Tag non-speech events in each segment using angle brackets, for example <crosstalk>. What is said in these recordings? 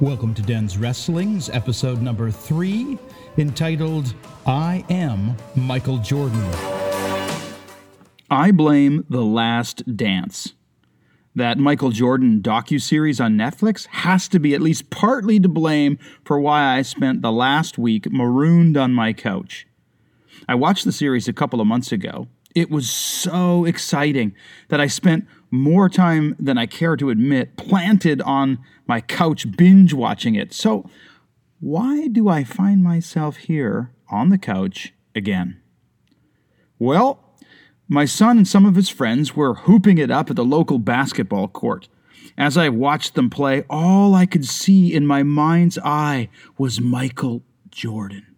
Welcome to Den's Wrestling's episode number three, entitled I Am Michael Jordan. I blame The Last Dance. That Michael Jordan docu-series on Netflix has to be at least partly to blame for why I spent the last week marooned on my couch. I watched the series a couple of months ago. It was so exciting that I spent more time than I care to admit planted on my couch binge watching it. So, why do I find myself here on the couch again? Well, my son and some of his friends were hooping it up at the local basketball court. As I watched them play, all I could see in my mind's eye was Michael Jordan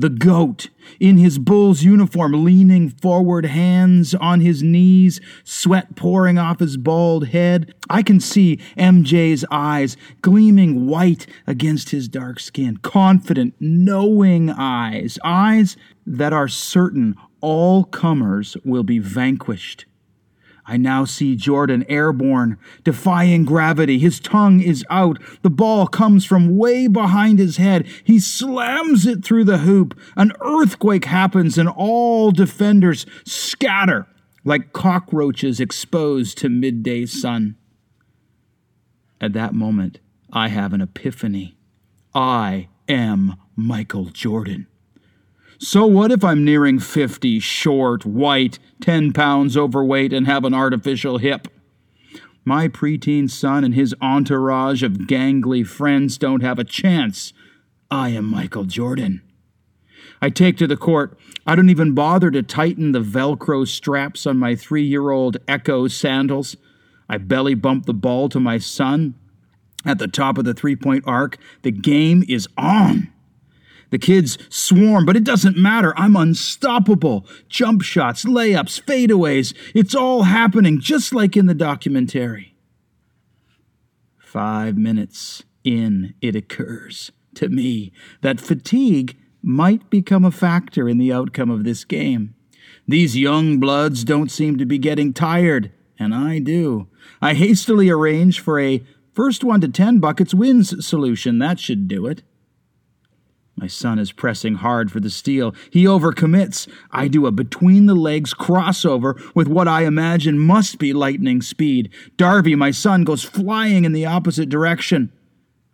the goat, in his bull's uniform, leaning forward, hands on his knees, sweat pouring off his bald head. I can see MJ's eyes gleaming white against his dark skin, confident, knowing eyes, eyes that are certain all comers will be vanquished. I now see Jordan airborne, defying gravity. His tongue is out. The ball comes from way behind his head. He slams it through the hoop. An earthquake happens, and all defenders scatter like cockroaches exposed to midday sun. At that moment, I have an epiphany. I am Michael Jordan. So what if I'm nearing 50, short, white, 10 pounds overweight, and have an artificial hip? My preteen son and his entourage of gangly friends don't have a chance. I am Michael Jordan. I take to the court. I don't even bother to tighten the Velcro straps on my three year old Ecco sandals. I belly bump the ball to my son. At the top of the three point arc, the game is on. The kids swarm, but it doesn't matter. I'm unstoppable. Jump shots, layups, fadeaways. It's all happening just like in the documentary. Five minutes in, it occurs to me that fatigue might become a factor in the outcome of this game. These young bloods don't seem to be getting tired, and I do. I hastily arrange for a first one to ten buckets wins solution. That should do it. My son is pressing hard for the steal. He overcommits. I do a between the legs crossover with what I imagine must be lightning speed. Darby, my son, goes flying in the opposite direction.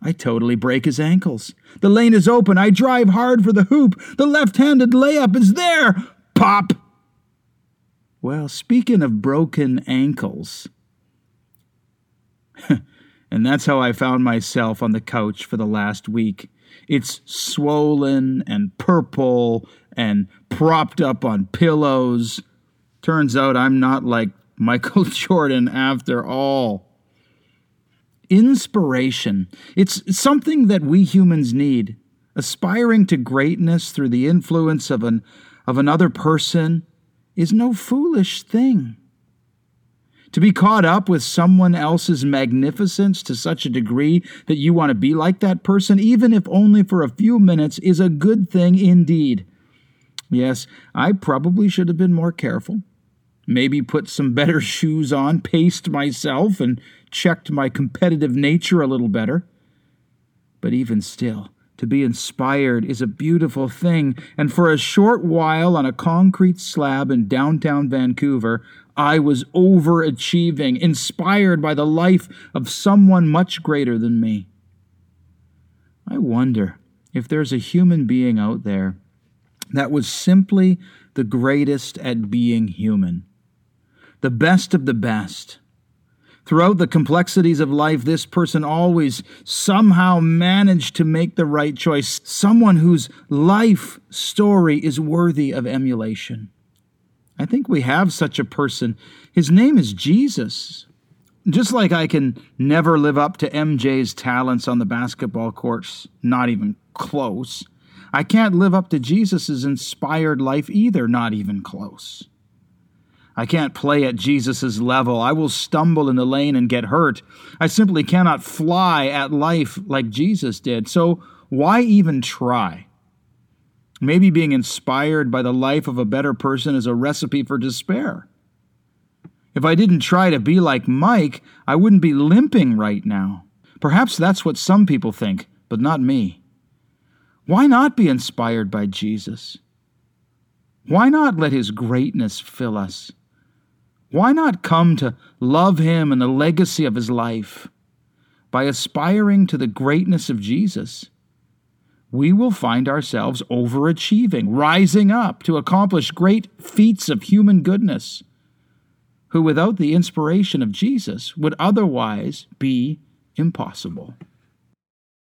I totally break his ankles. The lane is open. I drive hard for the hoop. The left handed layup is there. Pop! Well, speaking of broken ankles, <laughs> and that's how I found myself on the couch for the last week. It's swollen and purple and propped up on pillows. Turns out I'm not like <laughs> Michael Jordan after all. Inspiration. It's something that we humans need. Aspiring to greatness through the influence of an of another person is no foolish thing. To be caught up with someone else's magnificence to such a degree that you want to be like that person, even if only for a few minutes, is a good thing indeed. Yes, I probably should have been more careful. Maybe put some better <laughs> shoes on, paced myself, and checked my competitive nature a little better. But even still, to be inspired is a beautiful thing, and for a short while on a concrete slab in downtown Vancouver, I was overachieving, inspired by the life of someone much greater than me. I wonder if there's a human being out there that was simply the greatest at being human, the best of the best. Throughout the complexities of life, this person always somehow managed to make the right choice, someone whose life story is worthy of emulation. I think we have such a person. His name is Jesus. Just like I can never live up to MJ's talents on the basketball courts, not even close, I can't live up to Jesus' inspired life either, not even close. I can't play at Jesus' level. I will stumble in the lane and get hurt. I simply cannot fly at life like Jesus did. So why even try? Maybe being inspired by the life of a better person is a recipe for despair. If I didn't try to be like Mike, I wouldn't be limping right now. Perhaps that's what some people think, but not me. Why not be inspired by Jesus? Why not let his greatness fill us? Why not come to love him and the legacy of his life? By aspiring to the greatness of Jesus, we will find ourselves overachieving, rising up to accomplish great feats of human goodness, who without the inspiration of Jesus would otherwise be impossible.